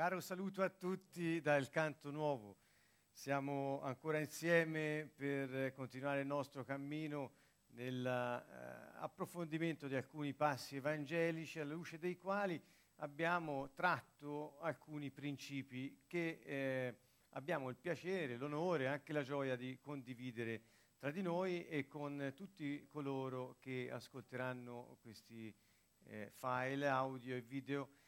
Caro saluto a tutti dal Canto Nuovo. Siamo ancora insieme per continuare il nostro cammino nell'approfondimento eh, di alcuni passi evangelici alla luce dei quali abbiamo tratto alcuni principi che eh, abbiamo il piacere, l'onore e anche la gioia di condividere tra di noi e con tutti coloro che ascolteranno questi eh, file audio e video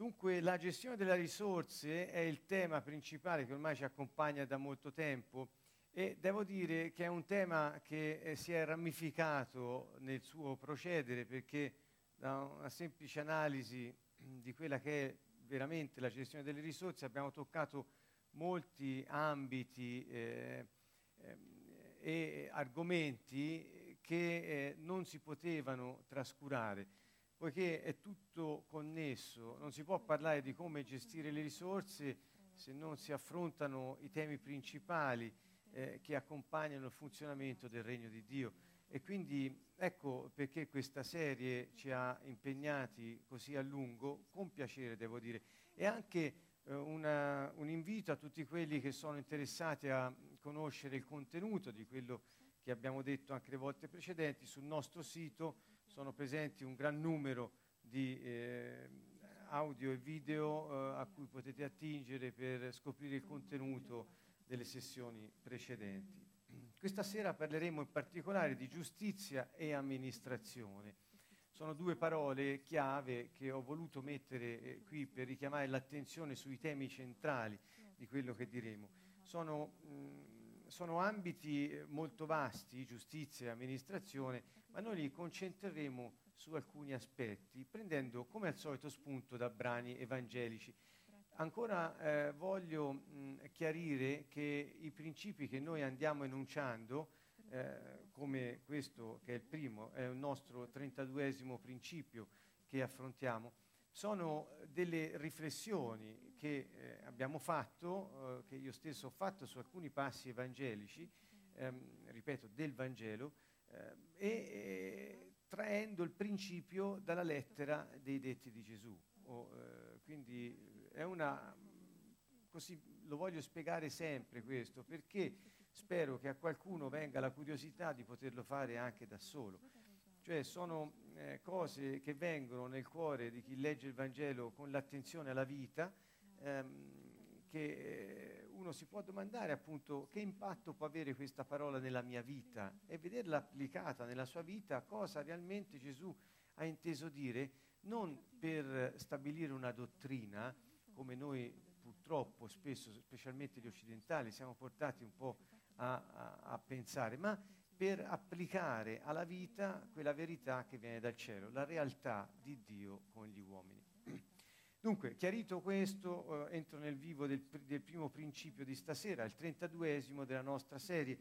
Dunque la gestione delle risorse è il tema principale che ormai ci accompagna da molto tempo e devo dire che è un tema che eh, si è ramificato nel suo procedere perché da una semplice analisi di quella che è veramente la gestione delle risorse abbiamo toccato molti ambiti eh, eh, e argomenti che eh, non si potevano trascurare poiché è tutto connesso, non si può parlare di come gestire le risorse se non si affrontano i temi principali eh, che accompagnano il funzionamento del regno di Dio. E quindi ecco perché questa serie ci ha impegnati così a lungo, con piacere devo dire, e anche eh, una, un invito a tutti quelli che sono interessati a conoscere il contenuto di quello che abbiamo detto anche le volte precedenti sul nostro sito sono presenti un gran numero di eh, audio e video eh, a cui potete attingere per scoprire il contenuto delle sessioni precedenti. Questa sera parleremo in particolare di giustizia e amministrazione. Sono due parole chiave che ho voluto mettere eh, qui per richiamare l'attenzione sui temi centrali di quello che diremo. Sono mh, sono ambiti eh, molto vasti, giustizia e amministrazione, ma noi li concentreremo su alcuni aspetti, prendendo come al solito spunto da brani evangelici. Ancora eh, voglio mh, chiarire che i principi che noi andiamo enunciando, eh, come questo che è il primo, è il nostro 32esimo principio che affrontiamo, sono delle riflessioni che eh, abbiamo fatto, eh, che io stesso ho fatto su alcuni passi evangelici, ehm, ripeto, del Vangelo, eh, e eh, traendo il principio dalla lettera dei detti di Gesù. Oh, quindi è una, così lo voglio spiegare sempre questo, perché spero che a qualcuno venga la curiosità di poterlo fare anche da solo. Cioè sono eh, cose che vengono nel cuore di chi legge il Vangelo con l'attenzione alla vita, ehm, che eh, uno si può domandare appunto che impatto può avere questa parola nella mia vita e vederla applicata nella sua vita, cosa realmente Gesù ha inteso dire, non per stabilire una dottrina, come noi purtroppo spesso, specialmente gli occidentali, siamo portati un po' a, a, a pensare, ma per applicare alla vita quella verità che viene dal cielo, la realtà di Dio con gli uomini. Dunque, chiarito questo, eh, entro nel vivo del, del, primo principio di stasera, il 32esimo della nostra serie.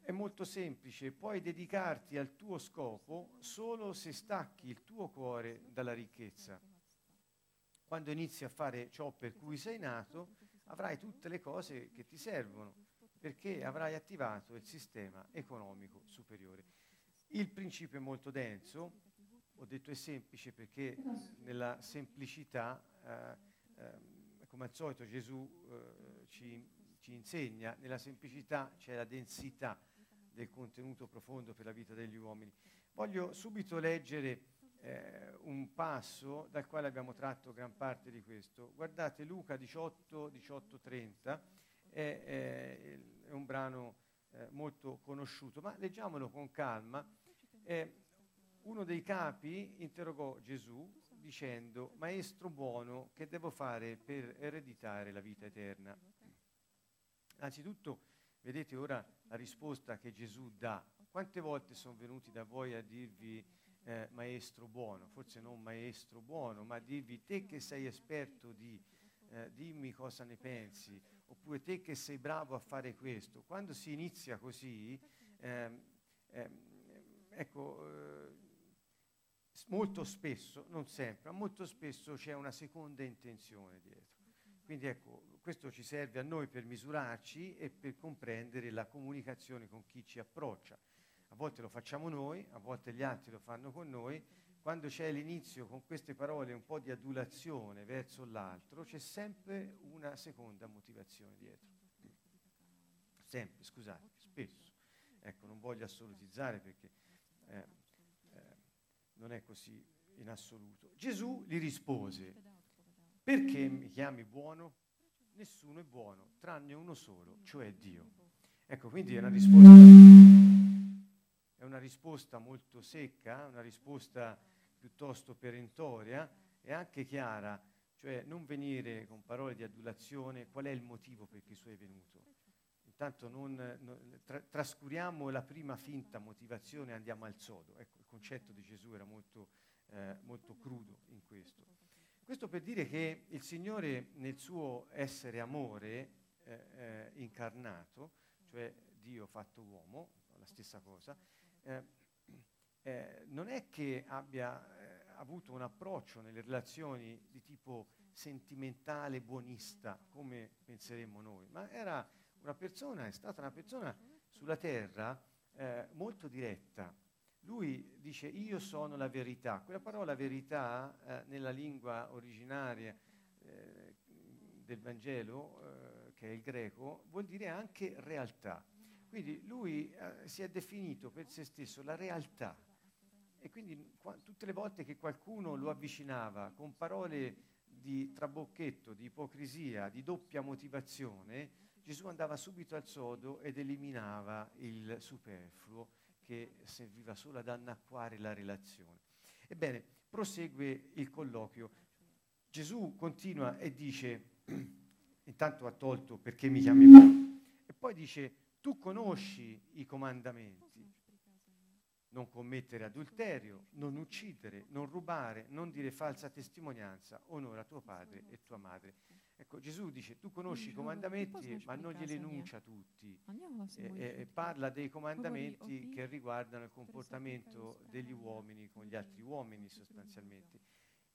È molto semplice, puoi dedicarti al tuo scopo solo se stacchi il tuo cuore dalla ricchezza. Quando inizi a fare ciò per cui sei nato, avrai tutte le cose che ti servono perché avrai attivato il sistema economico superiore. Il principio è molto denso, ho detto è semplice perché nella semplicità, eh, eh, come al solito Gesù eh, ci, ci insegna, nella semplicità c'è la densità del contenuto profondo per la vita degli uomini. Voglio subito leggere eh, un passo dal quale abbiamo tratto gran parte di questo. Guardate Luca 18, 18, 30 è, è, un brano eh, molto conosciuto, ma leggiamolo con calma. Eh, uno dei capi interrogò Gesù dicendo, Maestro buono, che devo fare per ereditare la vita eterna? Anzitutto, vedete ora la risposta che Gesù dà. Quante volte sono venuti da voi a dirvi eh, maestro buono? Forse non maestro buono, ma a dirvi te che sei esperto di eh, dimmi cosa ne pensi, oppure te che sei bravo a fare questo. Quando si inizia così, ehm, ehm, ecco, eh, molto spesso, non sempre, ma molto spesso c'è una seconda intenzione dietro. Quindi ecco, questo ci serve a noi per misurarci e per comprendere la comunicazione con chi ci approccia. A volte lo facciamo noi, a volte gli altri lo fanno con noi, quando c'è l'inizio con queste parole un po' di adulazione verso l'altro, c'è sempre una seconda motivazione dietro. Sempre, scusate, spesso. Ecco, non voglio assolutizzare perché eh, non è così in assoluto. Gesù gli rispose, perché mi chiami buono? Nessuno è buono, tranne uno solo, cioè Dio. Ecco, quindi è una risposta, è una risposta molto secca, una risposta piuttosto perentoria e anche chiara, cioè non venire con parole di adulazione, qual è il motivo per cui sei venuto. Intanto non, non, tra, trascuriamo la prima finta motivazione e andiamo al sodo. Ecco, il concetto di Gesù era molto, eh, molto crudo in questo. Questo per dire che il Signore nel suo essere amore eh, eh, incarnato, cioè Dio fatto uomo, la stessa cosa, eh, eh, non è che abbia eh, avuto un approccio nelle relazioni di tipo sentimentale, buonista, come penseremmo noi, ma era una persona, è stata una persona sulla terra eh, molto diretta. Lui dice io sono la verità. Quella parola verità eh, nella lingua originaria eh, del Vangelo, eh, che è il greco, vuol dire anche realtà. Quindi lui si è definito per se stesso la realtà e quindi qua, tutte le volte che qualcuno lo avvicinava con parole di trabocchetto, di ipocrisia, di doppia motivazione, Gesù andava subito al sodo ed eliminava il superfluo che serviva solo ad annacquare la relazione. Ebbene, prosegue il colloquio. Gesù continua e dice, intanto ha tolto perché mi chiami buono, e poi dice, tu conosci i comandamenti non commettere adulterio, non uccidere, non rubare, non dire falsa testimonianza, onora tuo padre e tua madre. Ecco, Gesù dice, tu conosci i comandamenti, ma non glieli enuncia tutti. E, e parla dei comandamenti che riguardano il comportamento degli uomini con gli altri uomini sostanzialmente.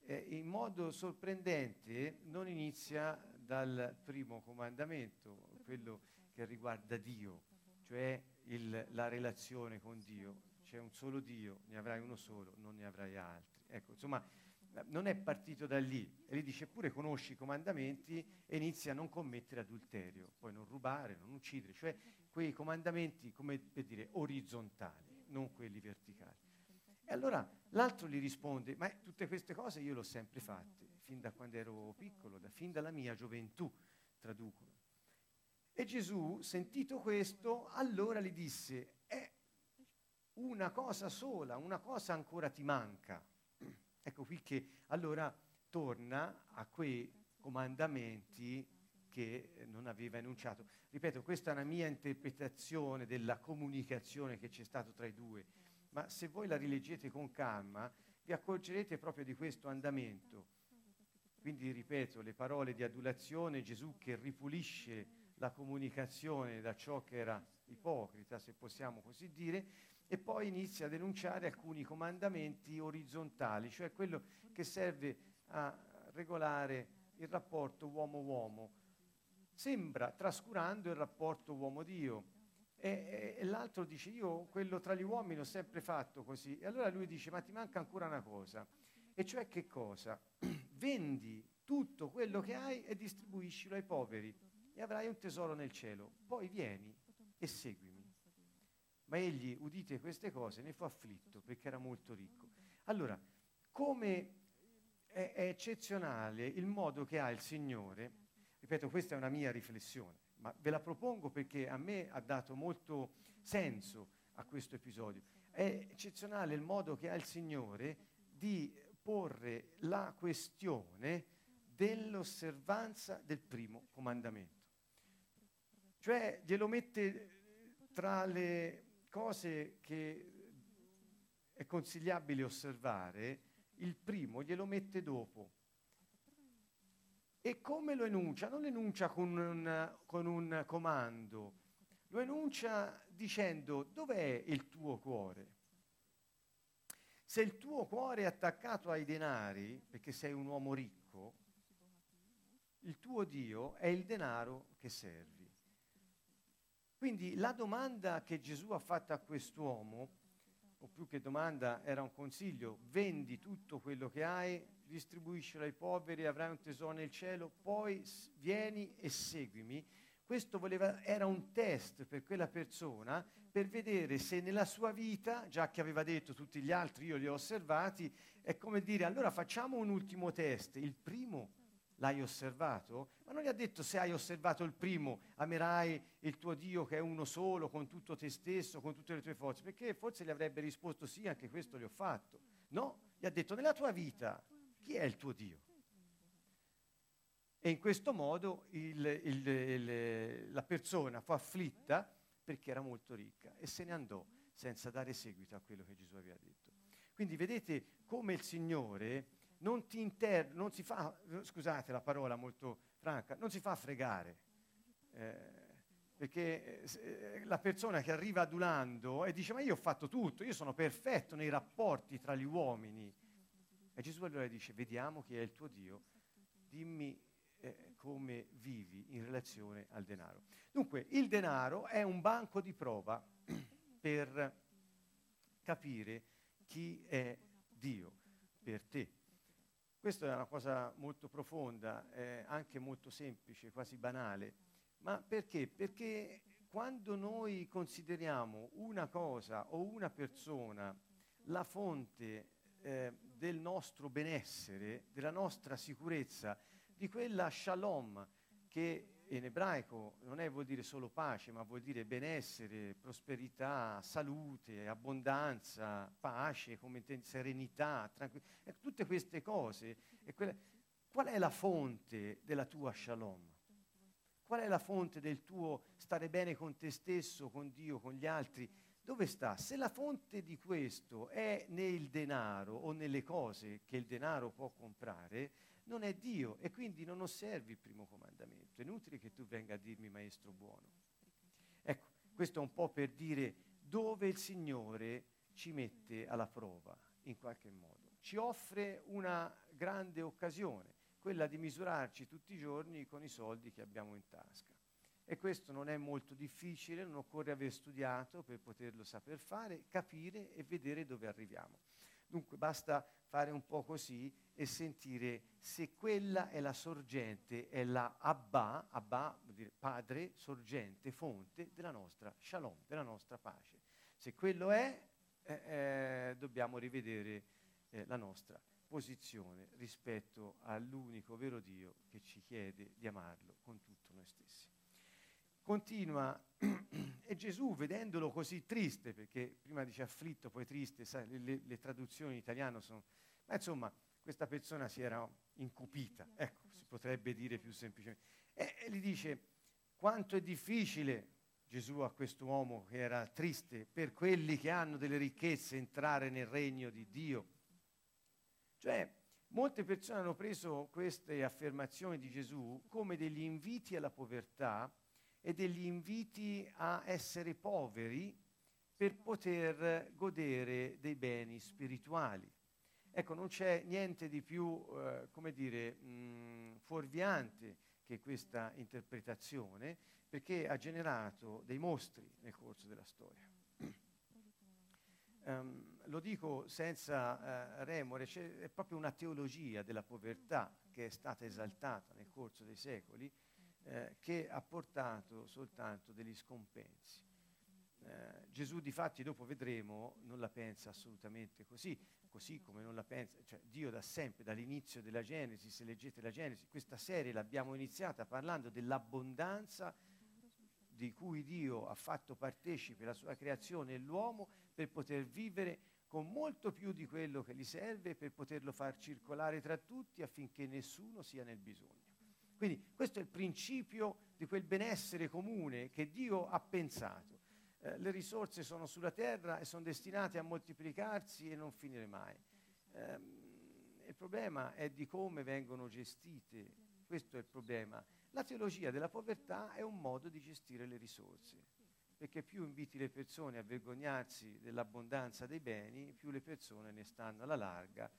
E in modo sorprendente non inizia dal primo comandamento, quello che riguarda Dio, cioè il, la relazione con Dio. C'è un solo Dio, ne avrai uno solo, non ne avrai altri. Ecco, insomma, non è partito da lì. E gli dice, eppure conosci i comandamenti e inizia a non commettere adulterio, poi non rubare, non uccidere, cioè quei comandamenti, come per dire, orizzontali, non quelli verticali. E allora l'altro gli risponde, ma tutte queste cose io le ho sempre fatte, fin da quando ero piccolo, da, fin dalla mia gioventù, traducono. E Gesù, sentito questo, allora gli disse, eh, una cosa sola, una cosa ancora ti manca. Ecco qui che allora torna a quei comandamenti che non aveva enunciato. Ripeto, questa è una mia interpretazione della comunicazione che c'è stato tra i due, ma se voi la rileggete con calma vi accorgerete proprio di questo andamento. Quindi ripeto, le parole di adulazione, Gesù che ripulisce la comunicazione da ciò che era ipocrita, se possiamo così dire, e poi inizia a denunciare alcuni comandamenti orizzontali, cioè quello che serve a regolare il rapporto uomo-uomo. Sembra trascurando il rapporto uomo-Dio. E, e, e, l'altro dice io quello tra gli uomini l'ho sempre fatto così. E allora lui dice ma ti manca ancora una cosa. E cioè che cosa? Vendi tutto quello che hai e distribuiscilo ai poveri e avrai un tesoro nel cielo. Poi vieni e seguimi. Ma egli, udite queste cose, ne fu afflitto perché era molto ricco. Allora, come è, è eccezionale il modo che ha il Signore, ripeto, questa è una mia riflessione, ma ve la propongo perché a me ha dato molto senso a questo episodio. È eccezionale il modo che ha il Signore di porre la questione dell'osservanza del primo comandamento. Cioè glielo mette tra le cose che è consigliabile osservare, il primo glielo mette dopo. E come lo enuncia? Non lo enuncia con un, con un comando, lo enuncia dicendo dov'è il tuo cuore? Se il tuo cuore è attaccato ai denari, perché sei un uomo ricco, il tuo Dio è il denaro che serve. Quindi la domanda che Gesù ha fatto a quest'uomo, o più che domanda era un consiglio, vendi tutto quello che hai, distribuiscilo ai poveri, avrai un tesoro nel cielo, poi vieni e seguimi. Questo voleva, era un test per quella persona per vedere se nella sua vita, già che aveva detto tutti gli altri, io li ho osservati, è come dire allora facciamo un ultimo test. Il primo l'hai osservato? Ma non gli ha detto se hai osservato il primo, amerai il tuo Dio che è uno solo, con tutto te stesso, con tutte le tue forze, perché forse gli avrebbe risposto sì, anche questo gli ho fatto. No, gli ha detto nella tua vita chi è il tuo Dio? E in questo modo il, il, il, la persona fu afflitta perché era molto ricca e se ne andò senza dare seguito a quello che Gesù aveva detto. Quindi vedete come il Signore non ti inter- non si fa, scusate la parola molto franca, non si fa fregare. Eh, perché eh, la persona che arriva adulando e dice ma io ho fatto tutto, io sono perfetto nei rapporti tra gli uomini. E Gesù allora dice vediamo chi è il tuo Dio, dimmi eh, come vivi in relazione al denaro. Dunque il denaro è un banco di prova per capire chi è Dio per te. Questa è una cosa molto profonda, eh, anche molto semplice, quasi banale. Ma perché? Perché quando noi consideriamo una cosa o una persona la fonte eh, del nostro benessere, della nostra sicurezza, di quella shalom che in ebraico non è, vuol dire solo pace, ma vuol dire benessere, prosperità, salute, abbondanza, pace, serenità, tranquillità. Tutte queste cose. Qual è la fonte della tua shalom? Qual è la fonte del tuo stare bene con te stesso, con Dio, con gli altri? Dove sta? Se la fonte di questo è nel denaro o nelle cose che il denaro può comprare, non è Dio e quindi non osservi il primo comandamento. È inutile che tu venga a dirmi maestro buono. Ecco, questo è un po' per dire dove il Signore ci mette alla prova, in qualche modo. Ci offre una grande occasione, quella di misurarci tutti i giorni con i soldi che abbiamo in tasca. E questo non è molto difficile, non occorre aver studiato per poterlo saper fare, capire e vedere dove arriviamo. Dunque basta fare un po' così e sentire se quella è la sorgente, è la Abba, Abba vuol dire padre, sorgente, fonte della nostra shalom, della nostra pace. Se quello è, eh, eh, dobbiamo rivedere eh, la nostra posizione rispetto all'unico vero Dio che ci chiede di amarlo con tutto noi stessi. Continua e Gesù, vedendolo così triste, perché prima dice afflitto, poi triste, sai, le, le, le, traduzioni in italiano sono... Ma insomma, questa persona si era incupita, ecco, si potrebbe dire più semplicemente. E, e gli dice, quanto è difficile Gesù a quest'uomo che era triste, per quelli che hanno delle ricchezze, entrare nel regno di Dio. Cioè, molte persone hanno preso queste affermazioni di Gesù come degli inviti alla povertà, e degli inviti a essere poveri per poter godere dei beni spirituali. Ecco, non c'è niente di più, eh, come dire, mh, fuorviante che questa interpretazione, perché ha generato dei mostri nel corso della storia. Um, lo dico senza uh, remore, c'è proprio una teologia della povertà che è stata esaltata nel corso dei secoli, eh, che ha portato soltanto degli scompensi. Eh, Gesù di fatti dopo vedremo non la pensa assolutamente così, così come non la pensa, cioè Dio da sempre, dall'inizio della Genesi, se leggete la Genesi, questa serie l'abbiamo iniziata parlando dell'abbondanza di cui Dio ha fatto partecipe la sua creazione e l'uomo per poter vivere con molto più di quello che gli serve, per poterlo far circolare tra tutti affinché nessuno sia nel bisogno. Quindi questo è il principio di quel benessere comune che Dio ha pensato. Eh, le risorse sono sulla terra e sono destinate a moltiplicarsi e non finire mai. Eh, il problema è di come vengono gestite, questo è il problema. La teologia della povertà è un modo di gestire le risorse, perché più inviti le persone a vergognarsi dell'abbondanza dei beni, più le persone ne stanno alla larga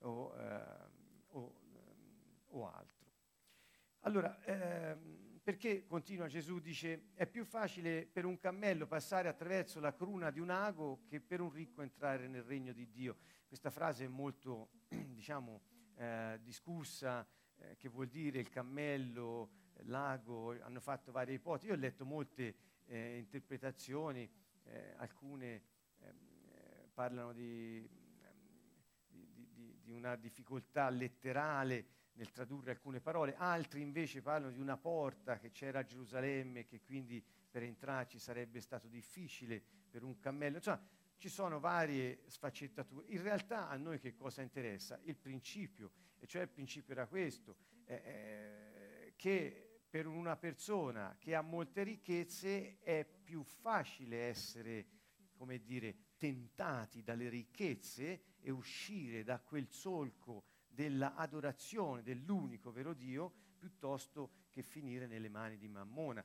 o, eh, o, o altro. Allora, ehm, perché, continua Gesù, dice, è più facile per un cammello passare attraverso la cruna di un ago che per un ricco entrare nel regno di Dio. Questa frase è molto, diciamo, eh, discussa, eh, che vuol dire il cammello, l'ago, hanno fatto varie ipotesi. Io ho letto molte eh, interpretazioni, eh, alcune ehm, eh, parlano di, di, di, di una difficoltà letterale, nel tradurre alcune parole, altri invece parlano di una porta che c'era a Gerusalemme che quindi per entrarci sarebbe stato difficile per un cammello. Insomma, ci sono varie sfaccettature. In realtà a noi che cosa interessa? Il principio, e cioè il principio era questo, eh, eh, che per una persona che ha molte ricchezze è più facile essere, come dire, tentati dalle ricchezze e uscire da quel solco dell'adorazione dell'unico vero Dio piuttosto che finire nelle mani di Mammona,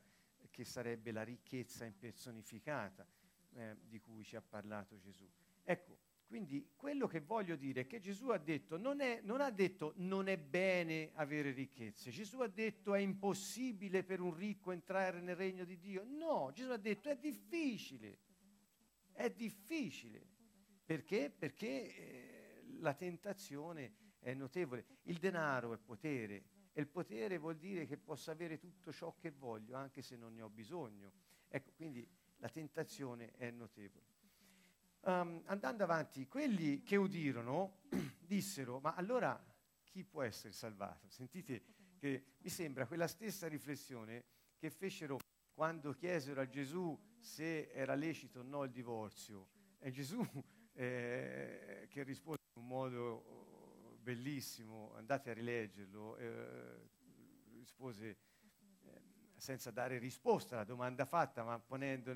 che sarebbe la ricchezza impersonificata eh, di cui ci ha parlato Gesù. Ecco, quindi quello che voglio dire è che Gesù ha detto non, è, non ha detto non è bene avere ricchezze, Gesù ha detto è impossibile per un ricco entrare nel regno di Dio. No, Gesù ha detto è difficile, è difficile. Perché? Perché eh, la tentazione è notevole. Il denaro è potere e il potere vuol dire che posso avere tutto ciò che voglio anche se non ne ho bisogno. Ecco, quindi la tentazione è notevole. Um, andando avanti, quelli che udirono dissero, ma allora chi può essere salvato? Sentite che mi sembra quella stessa riflessione che fecero quando chiesero a Gesù se era lecito o no il divorzio. E Gesù eh, che rispose in un modo bellissimo, andate a rileggerlo, eh, rispose eh, senza dare risposta alla domanda fatta, ma ponendo,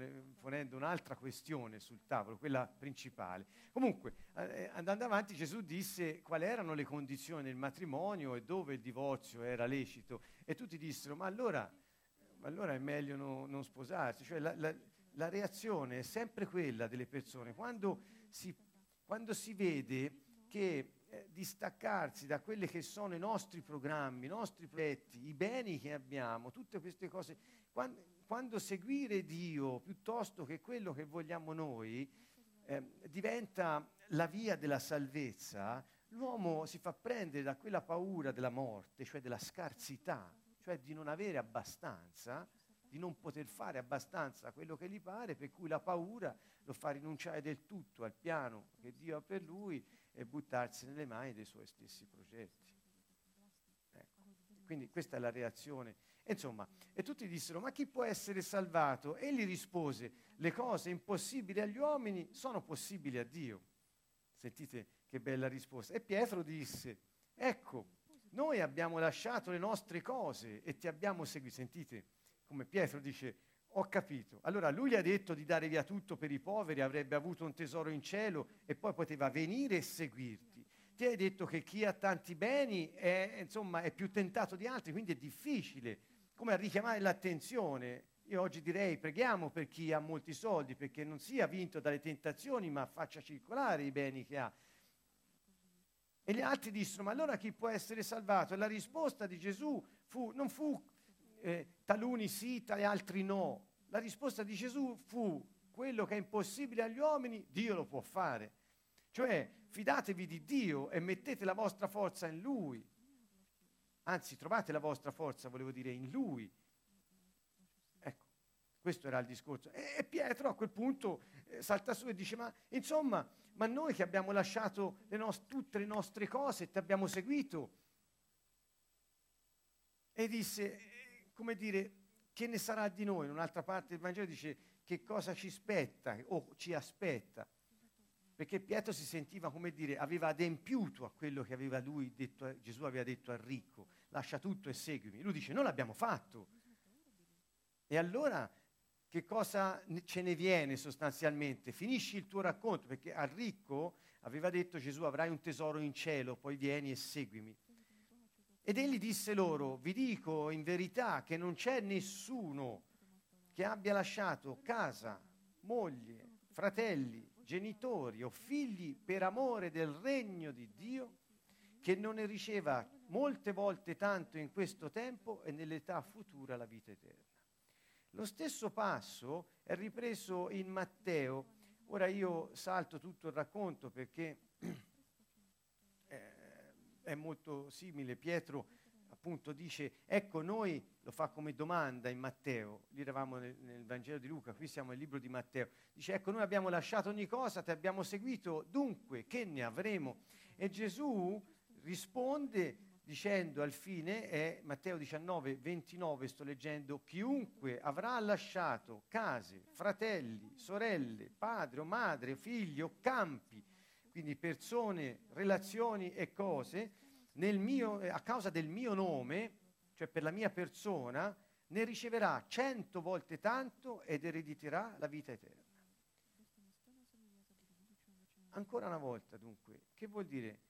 un'altra questione sul tavolo, quella principale. Comunque, eh, andando avanti, Gesù disse quali erano le condizioni del matrimonio e dove il divorzio era lecito, e tutti dissero, ma allora, allora è meglio no, non sposarsi. Cioè, la, la, la, reazione è sempre quella delle persone, quando si, quando si vede che eh, distaccarsi da quelli che sono i nostri programmi, i nostri progetti, i beni che abbiamo, tutte queste cose, quando, quando seguire Dio piuttosto che quello che vogliamo noi eh, diventa la via della salvezza, l'uomo si fa prendere da quella paura della morte, cioè della scarsità, cioè di non avere abbastanza, di non poter fare abbastanza quello che gli pare, per cui la paura lo fa rinunciare del tutto al piano che Dio ha per lui e buttarsi nelle mani dei suoi stessi progetti. Ecco. Quindi questa è la reazione. Insomma, e tutti dissero, ma chi può essere salvato? Egli rispose, le cose impossibili agli uomini sono possibili a Dio. Sentite che bella risposta. E Pietro disse, ecco, noi abbiamo lasciato le nostre cose e ti abbiamo seguito. Sentite come Pietro dice, ho capito. Allora lui gli ha detto di dare via tutto per i poveri, avrebbe avuto un tesoro in cielo e poi poteva venire e seguirti. Ti hai detto che chi ha tanti beni è, insomma, è più tentato di altri, quindi è difficile. Come a richiamare l'attenzione. Io oggi direi preghiamo per chi ha molti soldi, perché non sia vinto dalle tentazioni, ma faccia circolare i beni che ha. E gli altri dissero, ma allora chi può essere salvato? E la risposta di Gesù fu, non fu eh, taluni sì, e altri no. La risposta di Gesù fu quello che è impossibile agli uomini, Dio lo può fare. Cioè, fidatevi di Dio e mettete la vostra forza in Lui. Anzi, trovate la vostra forza, volevo dire, in Lui. Ecco, questo era il discorso. E, Pietro a quel punto eh, salta su e dice, ma insomma, ma noi che abbiamo lasciato le no- tutte le nostre cose e ti abbiamo seguito. E disse, come dire, che ne sarà di noi? In un'altra parte del Vangelo dice che cosa ci aspetta o ci aspetta. Perché Pietro si sentiva, come dire, aveva adempiuto a quello che aveva lui detto, Gesù aveva detto al ricco, lascia tutto e seguimi. Lui dice, non l'abbiamo fatto. E allora che cosa ce ne viene sostanzialmente? Finisci il tuo racconto, perché al ricco aveva detto Gesù avrai un tesoro in cielo, poi vieni e seguimi. Ed egli disse loro, vi dico in verità che non c'è nessuno che abbia lasciato casa, moglie, fratelli, genitori o figli per amore del regno di Dio, che non ne riceva molte volte tanto in questo tempo e nell'età futura la vita eterna. Lo stesso passo è ripreso in Matteo. Ora io salto tutto il racconto perché è molto simile. Pietro appunto dice, ecco noi, lo fa come domanda in Matteo, lì eravamo nel, nel, Vangelo di Luca, qui siamo nel libro di Matteo, dice, ecco noi abbiamo lasciato ogni cosa, ti abbiamo seguito, dunque che ne avremo? E Gesù risponde dicendo al fine, è Matteo 19, 29, sto leggendo, chiunque avrà lasciato case, fratelli, sorelle, padre o madre, figli o campi, quindi persone, relazioni e cose, mio, a causa del mio nome, cioè per la mia persona, ne riceverà cento volte tanto ed erediterà la vita eterna. Ancora una volta, dunque, che vuol dire?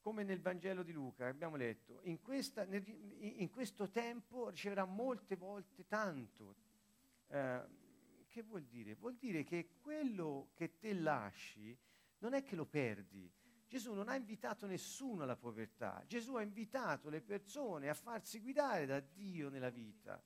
come nel Vangelo di Luca abbiamo letto, in, questa, in questo tempo riceverà molte volte tanto. Eh, che vuol dire? Vuol dire che quello che te lasci non è che lo perdi. Gesù non ha invitato nessuno alla povertà, Gesù ha invitato le persone a farsi guidare da Dio nella vita.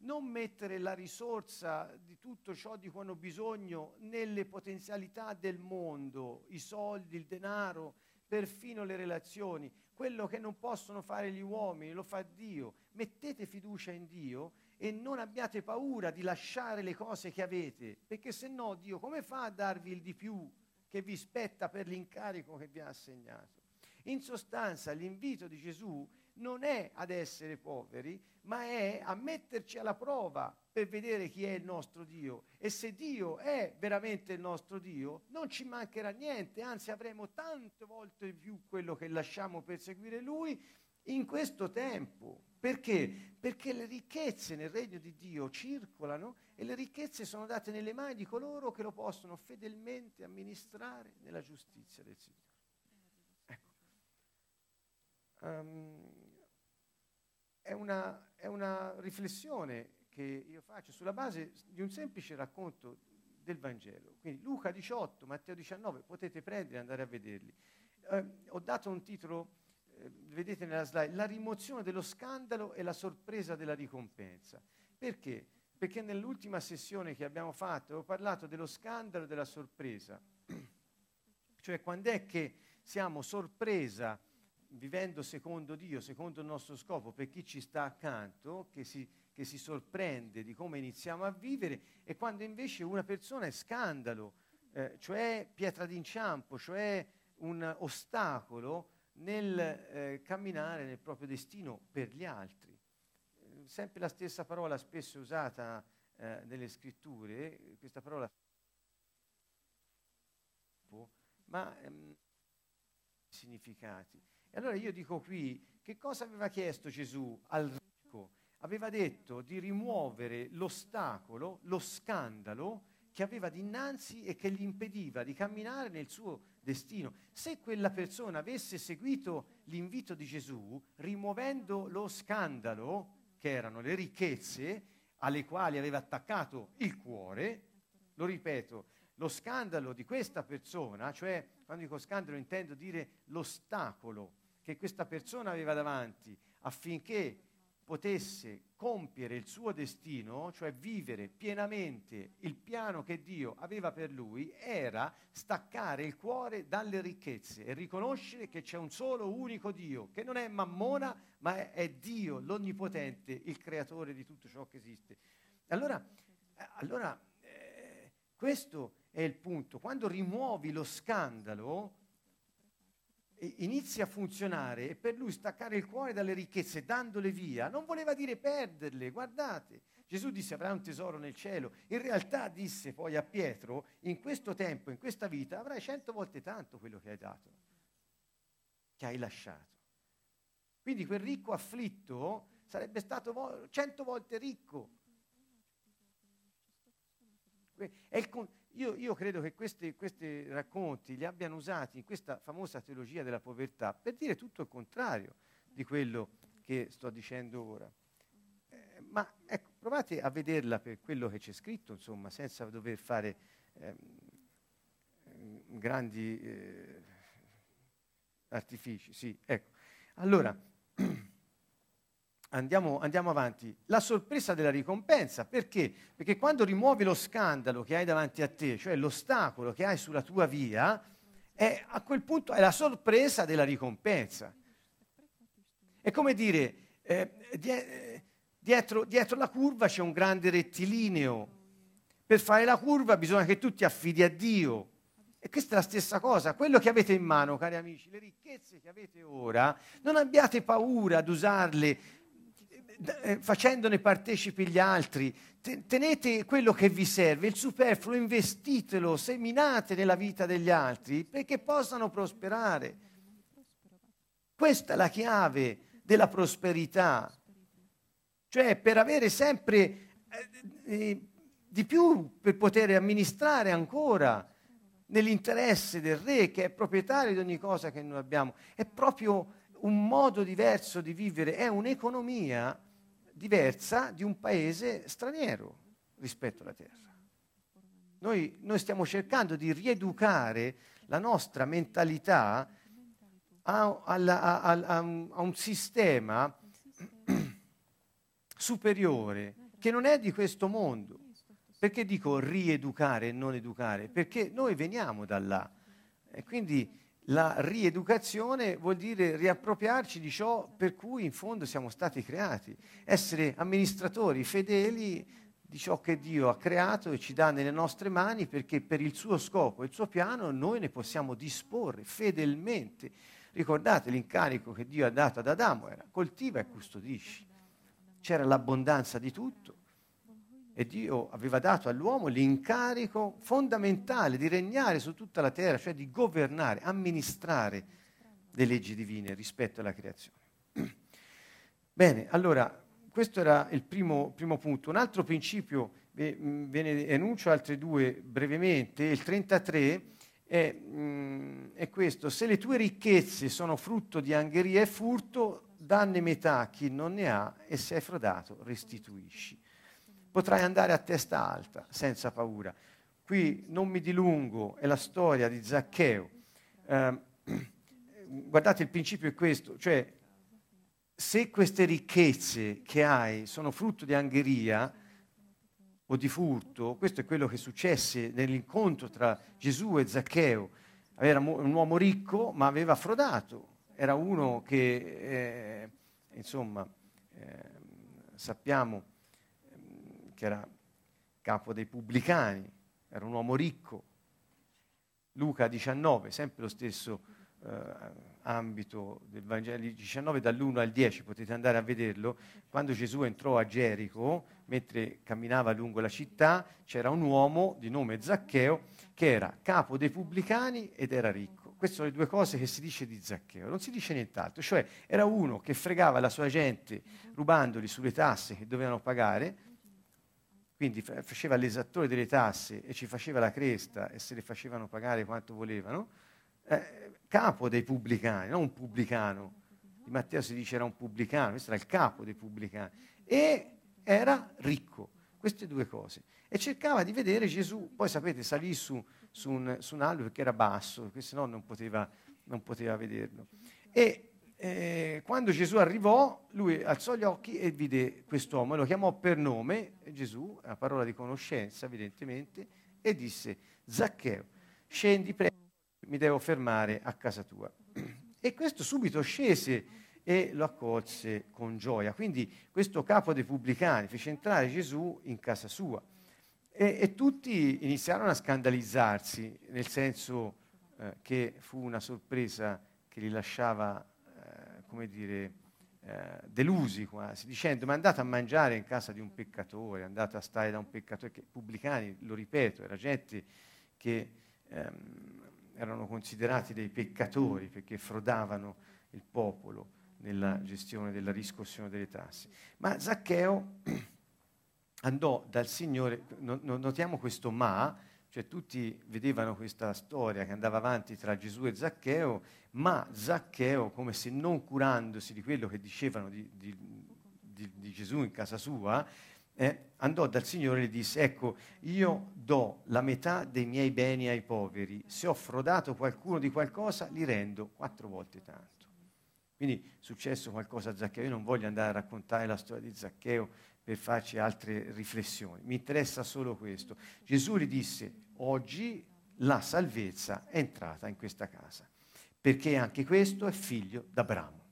Non mettere la risorsa di tutto ciò di cui hanno bisogno nelle potenzialità del mondo, i soldi, il denaro, perfino le relazioni. Quello che non possono fare gli uomini lo fa Dio. Mettete fiducia in Dio e non abbiate paura di lasciare le cose che avete, perché se no Dio come fa a darvi il di più che vi spetta per l'incarico che vi ha assegnato? In sostanza l'invito di Gesù non è ad essere poveri, ma è a metterci alla prova per vedere chi è il nostro Dio. E se Dio è veramente il nostro Dio, non ci mancherà niente, anzi avremo tante volte di più quello che lasciamo per seguire Lui in questo tempo. Perché? Perché le ricchezze nel regno di Dio circolano e le ricchezze sono date nelle mani di coloro che lo possono fedelmente amministrare nella giustizia del Signore. Ecco. Um, è una, è una riflessione che io faccio sulla base di un semplice racconto del Vangelo. Quindi Luca 18, Matteo 19, potete prendere e andare a vederli. Eh, ho dato un titolo, vedete nella slide, La rimozione dello scandalo e la sorpresa della ricompensa. Perché? Perché nell'ultima sessione che abbiamo fatto ho parlato dello scandalo e della sorpresa. cioè quando è che siamo sorpresa vivendo secondo Dio, secondo il nostro scopo, per chi ci sta accanto, che si, che si sorprende di come iniziamo a vivere, e quando invece una persona è scandalo, eh, cioè pietra d'inciampo, cioè un ostacolo nel eh, camminare nel proprio destino per gli altri. Eh, sempre la stessa parola spesso usata eh, nelle scritture, questa parola ma ehm, significati. E allora io dico qui, che cosa aveva chiesto Gesù al ricco? Aveva detto di rimuovere l'ostacolo, lo scandalo che aveva dinanzi e che gli impediva di camminare nel suo destino. Se quella persona avesse seguito l'invito di Gesù, rimuovendo lo scandalo, che erano le ricchezze, alle quali aveva attaccato il cuore, lo ripeto, lo scandalo di questa persona, cioè quando dico scandalo intendo dire l'ostacolo che questa persona aveva davanti affinché potesse compiere il suo destino, cioè vivere pienamente il piano che Dio aveva per lui, era staccare il cuore dalle ricchezze e riconoscere che c'è un solo unico Dio, che non è Mammona, ma è, è Dio, l'Onnipotente, il creatore di tutto ciò che esiste. Allora, eh, allora eh, questo è il punto. Quando rimuovi lo scandalo, inizia a funzionare e per lui staccare il cuore dalle ricchezze dandole via non voleva dire perderle, guardate. Gesù disse avrai un tesoro nel cielo. In realtà disse poi a Pietro, in questo tempo, in questa vita, avrai cento volte tanto quello che hai dato, che hai lasciato. Quindi quel ricco afflitto sarebbe stato cento volte ricco. È il, io, io credo che questi, questi, racconti li abbiano usati in questa famosa teologia della povertà per dire tutto il contrario di quello che sto dicendo ora. Eh, ma ecco, provate a vederla per quello che c'è scritto, insomma, senza dover fare ehm, grandi eh, artifici, sì, ecco. Allora, andiamo, andiamo, avanti. La sorpresa della ricompensa, perché? Perché quando rimuovi lo scandalo che hai davanti a te, cioè l'ostacolo che hai sulla tua via, è, a quel punto è la sorpresa della ricompensa. È come dire, eh, die, dietro, dietro la curva c'è un grande rettilineo. Per fare la curva bisogna che tu ti affidi a Dio. E questa è la stessa cosa, quello che avete in mano, cari amici, le ricchezze che avete ora, non abbiate paura ad usarle eh, facendone partecipi gli altri. Tenete quello che vi serve, il superfluo, investitelo, seminate nella vita degli altri perché possano prosperare. Questa è la chiave della prosperità, cioè per avere sempre eh, eh, di più, per poter amministrare ancora nell'interesse del re che è proprietario di ogni cosa che noi abbiamo. È proprio un modo diverso di vivere, è un'economia diversa di un paese straniero rispetto alla terra. Noi, noi stiamo cercando di rieducare la nostra mentalità a, a, a, a un, un sistema superiore che non è di questo mondo. Perché dico rieducare e non educare? Perché noi veniamo da là e quindi la rieducazione vuol dire riappropriarci di ciò per cui in fondo siamo stati creati, essere amministratori fedeli di ciò che Dio ha creato e ci dà nelle nostre mani perché per il suo scopo e il suo piano noi ne possiamo disporre fedelmente. Ricordate l'incarico che Dio ha dato ad Adamo era coltiva e custodisci. C'era l'abbondanza di tutto e Dio aveva dato all'uomo l'incarico fondamentale di regnare su tutta la terra, cioè di governare, amministrare le leggi divine rispetto alla creazione. Bene, allora questo era il primo, primo punto. Un altro principio, ve ne enuncio altri due brevemente. Il 33 è, mh, mm, è questo, se le tue ricchezze sono frutto di angheria e furto, danne metà a chi non ne ha e se hai frodato restituisci. Potrai andare a testa alta, senza paura. Qui non mi dilungo, è la storia di Zaccheo. Eh, guardate, il principio è questo, cioè se queste ricchezze che hai sono frutto di angheria, o di furto, questo è quello che successe nell'incontro tra Gesù e Zaccheo. Era un uomo ricco, ma aveva frodato, era uno che, eh, insomma, eh, sappiamo che era capo dei pubblicani, era un uomo ricco. Luca 19, sempre lo stesso eh, ambito del Vangelo 19 dall'1 al 10, potete andare a vederlo, quando Gesù entrò a Gerico, mentre camminava lungo la città, c'era un uomo di nome Zaccheo che era capo dei pubblicani ed era ricco. Queste sono le due cose che si dice di Zaccheo, non si dice nient'altro, cioè era uno che fregava la sua gente rubandoli sulle tasse che dovevano pagare, quindi faceva l'esattore delle tasse e ci faceva la cresta e se le facevano pagare quanto volevano, eh, capo dei pubblicani, non un pubblicano. Di Matteo si dice era un pubblicano, questo era il capo dei pubblicani. E era ricco, queste due cose. E cercava di vedere Gesù, poi sapete, salì su, su, un, su un, albero perché era basso, perché sennò non poteva, non poteva vederlo. E eh, quando Gesù arrivò, lui alzò gli occhi e vide quest'uomo, lo chiamò per nome, Gesù, una parola di conoscenza evidentemente, e disse, Zaccheo, scendi presto mi devo fermare a casa tua. E questo subito scese e lo accolse con gioia. Quindi questo capo dei pubblicani fece entrare Gesù in casa sua. E, e tutti iniziarono a scandalizzarsi, nel senso eh, che fu una sorpresa che li lasciava, come dire, eh, delusi quasi, dicendo ma andate a mangiare in casa di un peccatore, andate a stare da un peccatore, che pubblicani, lo ripeto, era gente che ehm, erano considerati dei peccatori perché frodavano il popolo nella gestione della riscossione delle tasse. Ma Zaccheo andò dal Signore, notiamo questo ma, cioè tutti vedevano questa storia che andava avanti tra Gesù e Zaccheo, ma Zaccheo, come se non curandosi di quello che dicevano di, di, di, di Gesù in casa sua, eh, andò dal Signore e gli disse, ecco, io do la metà dei miei beni ai poveri, se ho frodato qualcuno di qualcosa, li rendo quattro volte tanto. Quindi è successo qualcosa a Zaccheo, io non voglio andare a raccontare la storia di Zaccheo per farci altre riflessioni, mi interessa solo questo. Gesù gli disse, oggi la salvezza è entrata in questa casa, perché anche questo è figlio d'Abramo,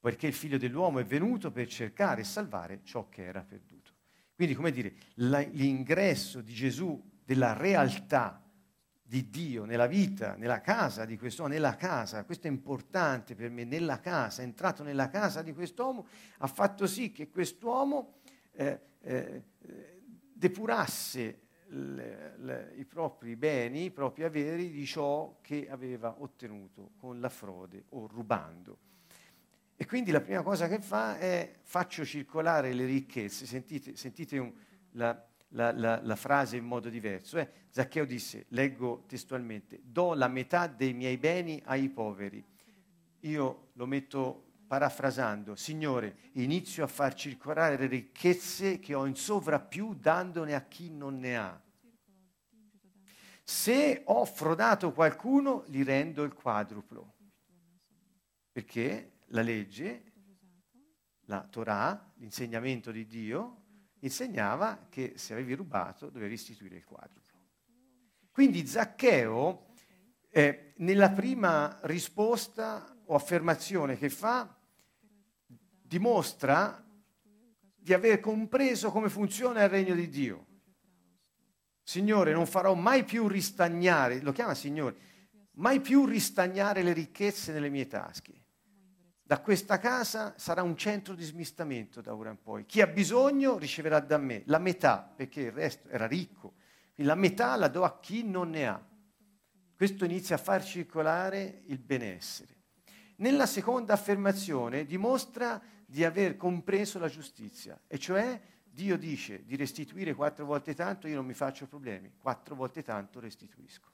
perché il figlio dell'uomo è venuto per cercare e salvare ciò che era perduto. Quindi, come dire, la, l'ingresso di Gesù della realtà di Dio nella vita, nella casa di quest'uomo, nella casa, questo è importante per me, nella casa, è entrato nella casa di quest'uomo, ha fatto sì che quest'uomo eh, eh, depurasse le, le, i propri beni, i propri averi di ciò che aveva ottenuto con la frode o rubando. E quindi la prima cosa che fa è faccio circolare le ricchezze, sentite, sentite un, la, la, la, la, frase in modo diverso. Eh? Zaccheo disse, leggo testualmente, do la metà dei miei beni ai poveri. Io lo metto parafrasando, Signore, inizio a far circolare le ricchezze che ho in sovrappiù dandone a chi non ne ha. Se ho frodato qualcuno, gli rendo il quadruplo. Perché la legge, la Torah, l'insegnamento di Dio, insegnava che se avevi rubato dovevi restituire il quadruplo. Quindi Zaccheo, eh, nella prima risposta o affermazione che fa, dimostra di aver compreso come funziona il regno di Dio. Signore, non farò mai più ristagnare, lo chiama Signore, mai più ristagnare le ricchezze nelle mie tasche da questa casa sarà un centro di smistamento da ora in poi. Chi ha bisogno riceverà da me la metà, perché il resto era ricco. La metà la do a chi non ne ha. Questo inizia a far circolare il benessere. Nella seconda affermazione dimostra di aver compreso la giustizia, e cioè Dio dice di restituire quattro volte tanto, io non mi faccio problemi, quattro volte tanto restituisco.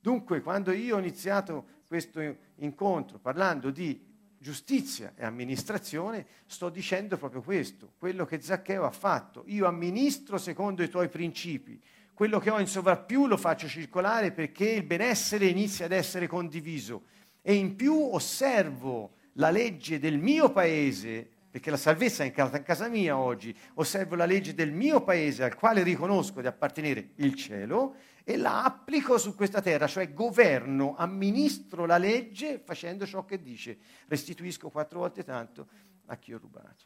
Dunque, quando io ho iniziato questo incontro parlando di giustizia e amministrazione, sto dicendo proprio questo, quello che Zaccheo ha fatto. Io amministro secondo i tuoi principi, quello che ho in sovrappiù lo faccio circolare perché il benessere inizia ad essere condiviso e in più osservo la legge del mio paese, perché la salvezza è in casa mia oggi, osservo la legge del mio paese al quale riconosco di appartenere il cielo e la applico su questa terra, cioè governo, amministro la legge facendo ciò che dice, restituisco quattro volte tanto a chi ho rubato.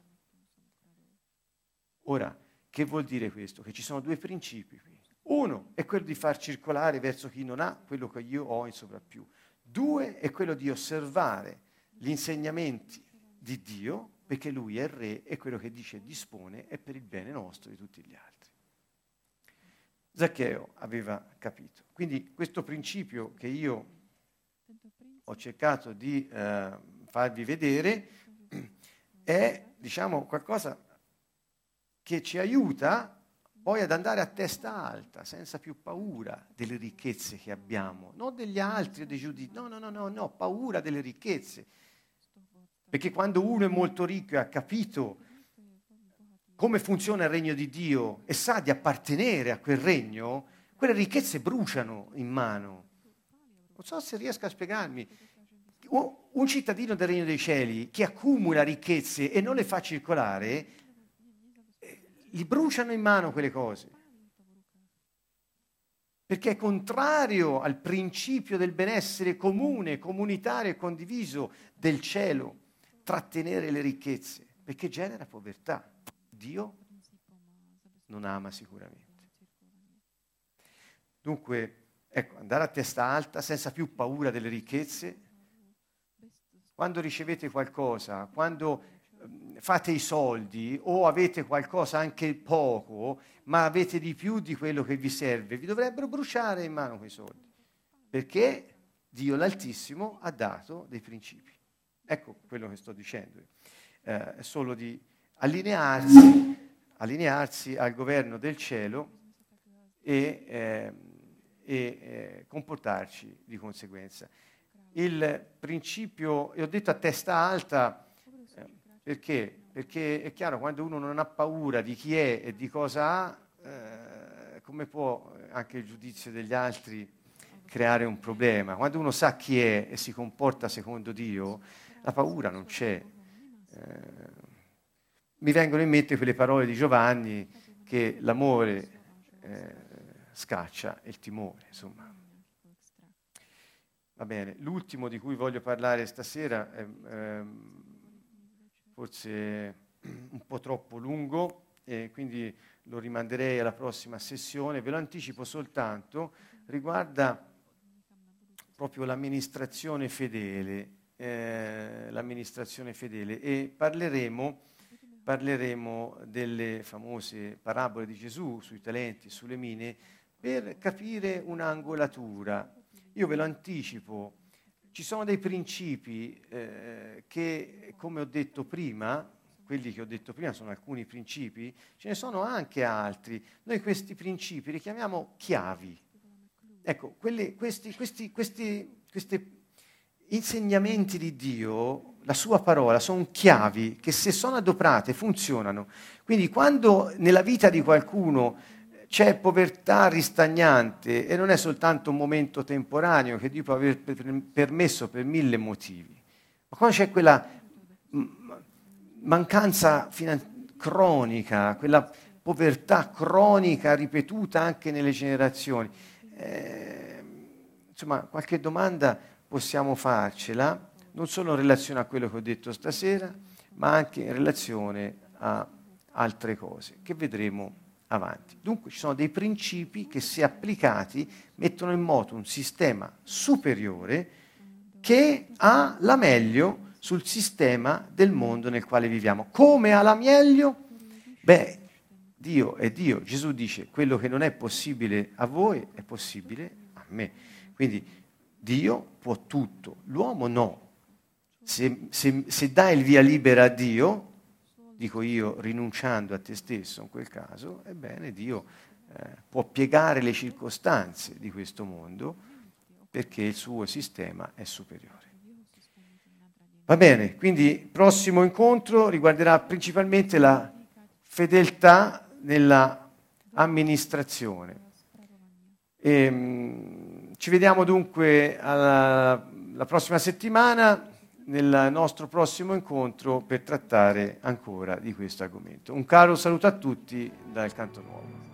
Ora, che vuol dire questo? Che ci sono due principi qui. Uno è quello di far circolare verso chi non ha quello che io ho in sovrappiù. Due è quello di osservare gli insegnamenti di Dio, perché Lui è il Re e quello che dice e dispone è per il bene nostro di tutti gli altri. Zaccheo aveva capito. Quindi questo principio che io ho cercato di eh, farvi vedere è, diciamo, qualcosa che ci aiuta poi ad andare a testa alta, senza più paura delle ricchezze che abbiamo, non degli altri o dei giudizi, no, no, no, no, no, paura delle ricchezze. Perché quando uno è molto ricco e ha capito come funziona il regno di Dio e sa di appartenere a quel regno, quelle ricchezze bruciano in mano. Non so se riesco a spiegarmi. Un cittadino del regno dei cieli che accumula ricchezze e non le fa circolare, eh, gli bruciano in mano quelle cose. Perché è contrario al principio del benessere comune, comunitario e condiviso del cielo, trattenere le ricchezze, perché genera povertà. Dio non ama sicuramente. Dunque, ecco, andare a testa alta senza più paura delle ricchezze. Quando ricevete qualcosa, quando ehm, fate i soldi o avete qualcosa anche poco, ma avete di più di quello che vi serve, vi dovrebbero bruciare in mano quei soldi, perché Dio l'Altissimo ha dato dei principi. Ecco quello che sto dicendo, eh, è solo di allinearsi, allinearsi al governo del cielo e, eh, e eh, comportarci di conseguenza. Il principio, e ho detto a testa alta, eh, Perché? Perché è chiaro, quando uno non ha paura di chi è e di cosa ha, eh, come può anche il giudizio degli altri creare un problema? Quando uno sa chi è e si comporta secondo Dio, la paura non c'è. Eh, mi vengono in mente quelle parole di Giovanni che l'amore eh, scaccia il timore, insomma. Va bene, l'ultimo di cui voglio parlare stasera è ehm, forse un po' troppo lungo e quindi lo rimanderei alla prossima sessione, ve lo anticipo soltanto, riguarda proprio l'amministrazione fedele, eh, l'amministrazione fedele e parleremo, parleremo delle famose parabole di Gesù sui talenti, sulle mine, per capire un'angolatura. Io ve lo anticipo, ci sono dei principi eh, che, come ho detto prima, quelli che ho detto prima sono alcuni principi, ce ne sono anche altri. Noi questi principi li chiamiamo chiavi. Ecco, quelli, questi, questi, questi, questi insegnamenti di Dio, la sua parola, sono chiavi che se sono adoprate funzionano. Quindi quando nella vita di qualcuno c'è povertà ristagnante e non è soltanto un momento temporaneo che Dio può aver permesso per mille motivi, ma quando c'è quella mancanza finan- cronica, quella povertà cronica ripetuta anche nelle generazioni, eh, insomma qualche domanda possiamo farcela, non solo in relazione a quello che ho detto stasera, ma anche in relazione a altre cose che vedremo avanti. Dunque ci sono dei principi che se applicati mettono in moto un sistema superiore che ha la meglio sul sistema del mondo nel quale viviamo. Come ha la meglio? Beh, Dio è Dio. Gesù dice quello che non è possibile a voi è possibile a me. Quindi Dio può tutto, l'uomo no. Se, se, se dai il via libera a Dio, dico io, rinunciando a te stesso in quel caso, ebbene Dio eh, può piegare le circostanze di questo mondo perché il suo sistema è superiore. Va bene, quindi il prossimo incontro riguarderà principalmente la fedeltà nella amministrazione. E, ehm, ci vediamo dunque alla, la prossima settimana nel nostro prossimo incontro per trattare ancora di questo argomento. Un caro saluto a tutti dal Canto Nuovo.